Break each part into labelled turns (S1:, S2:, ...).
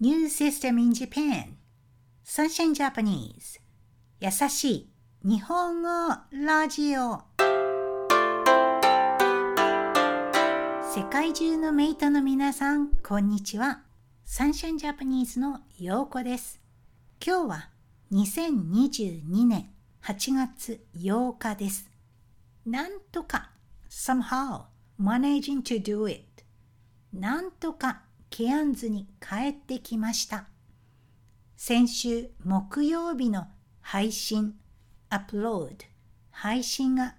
S1: New System in Japan Sunshine Japanese 優しい日本語ラジオ世界中のメイトの皆さん、こんにちは。サンシャインジャパニーズのようこです。今日は2022年8月8日です。なんとか somehow managing to do it なんとかケアンズに帰ってきました。先週木曜日の配信、アップロード、配信が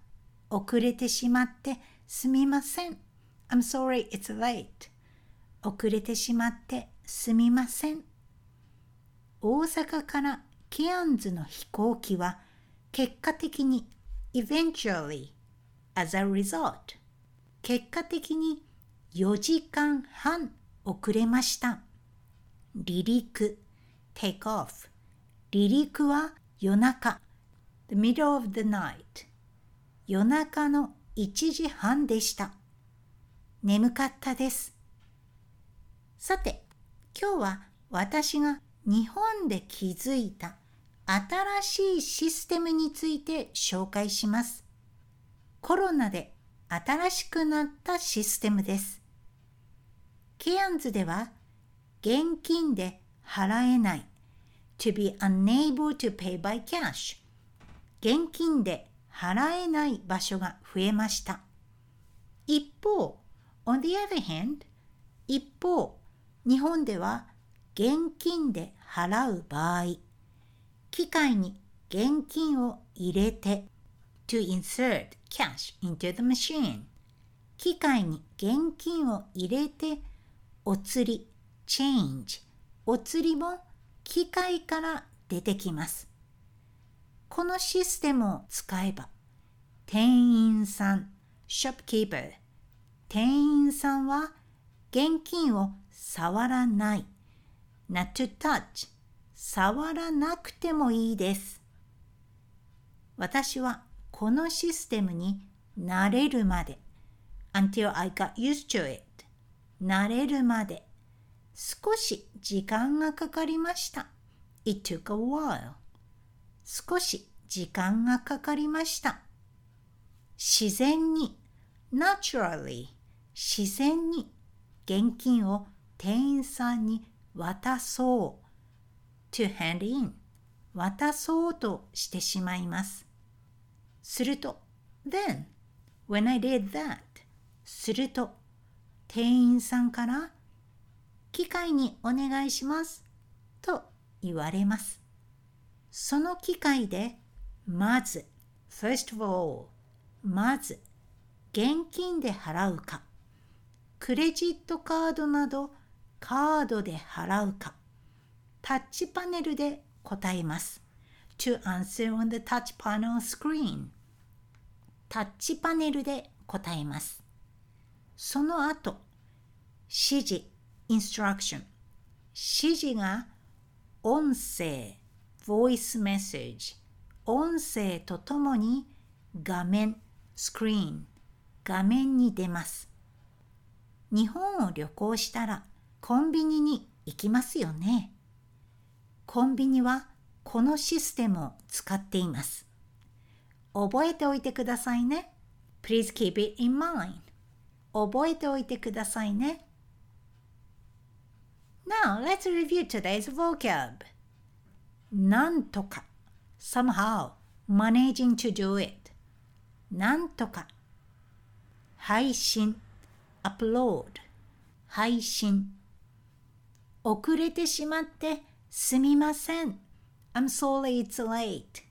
S1: 遅れてしまってすみません。I'm sorry it's late. 遅れてしまってすみません。大阪からケアンズの飛行機は結果的に eventually as a result 結果的に4時間半遅れました。離陸 take off 離陸は夜中 the middle of the night 夜中の1時半でした。眠かったです。さて、今日は私が日本で気づいた新しいシステムについて紹介します。コロナで新しくなったシステムです。ケアンズでは現金で払えない。To be unable to pay by cash 現金で払えない場所が増えました。一方、on the other hand 一方、日本では現金で払う場合、機械に現金を入れて to insert cash into the machine 機械に現金を入れてお釣り change お釣りも機械から出てきます。このシステムを使えば店員さん shopkeeper 店員さんは現金を触らない。not to touch 触らなくてもいいです。私はこのシステムに慣れるまで until I got used to it 慣れるまで。少し時間がかかりました。It took a while. 少し時間がかかりました。自然に。naturally. 自然に。現金を店員さんに渡そう。To hand in. 渡そうとしてしまいます。すると then. When I did that. すると店員さんから機械にお願いしますと言われます。その機械でまず first of all まず現金で払うかクレジットカードなどカードで払うかタッチパネルで答えます。to answer on the touch panel screen タッチパネルで答えます。その後、指示、instruction 指示が音声、voice message 音声とともに画面、screen 画面に出ます。日本を旅行したらコンビニに行きますよね。コンビニはこのシステムを使っています。覚えておいてくださいね。Please keep it in mind. 覚えておいてくださいね。Now, let's review today's vocab. なんとか somehow managing to do it なんとか配信 upload 配信遅れてしまってすみません。I'm sorry it's late.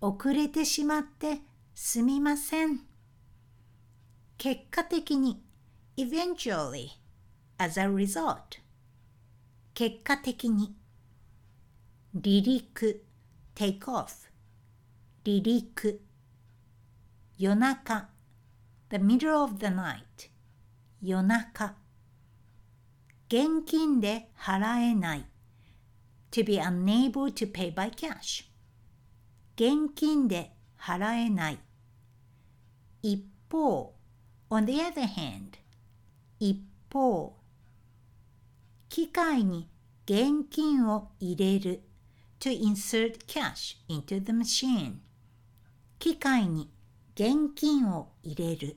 S1: 遅れてしまってすみません。結果的に eventually as a result 結果的に離陸 take off 離陸夜中 the middle of the night 夜中現金で払えない to be unable to pay by cash 現金で払えない一方 on the other hand 一方機械に現金を入れる to insert cash into the machine 機械に現金を入れる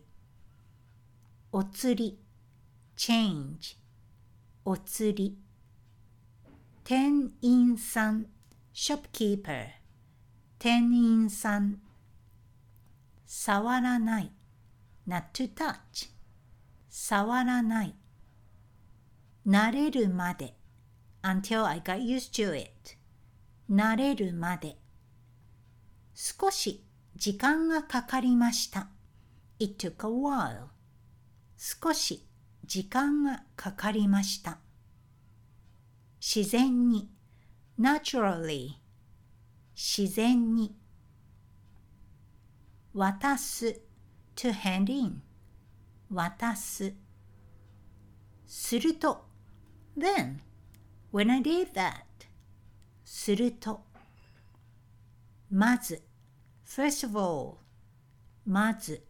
S1: お釣り change お釣り店員さん shopkeeper 店員さん触らない not to touch 触らない慣れるまで until I got used to it 慣れるまで少し時間がかかりました It took a while 少し時間がかかりました自然に naturally 自然に渡す to hand in 渡すすると then when I did that するとまず first of all まず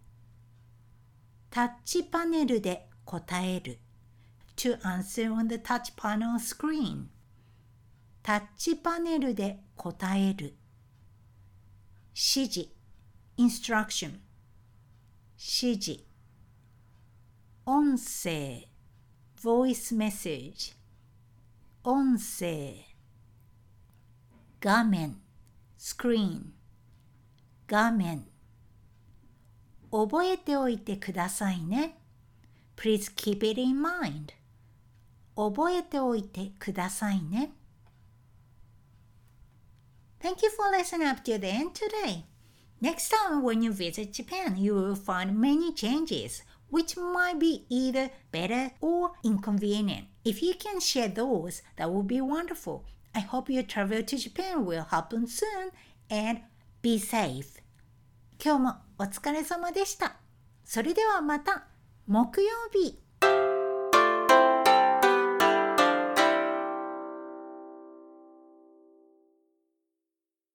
S1: タッチパネルで答える to answer on the touch panel screen タッチパネルで答える指示 instruction 指示音声 voice message 音声画面 screen 画面覚えておいてくださいね Please keep it in mind 覚えておいてくださいね Thank you for listening up to the end today. Next time when you visit Japan, you will find many changes, Which might be either better or inconvenient. If you can share those, that would be wonderful. I hope your travel to Japan will happen soon and be safe. 今日もお疲れ様でした。それではまた木曜日。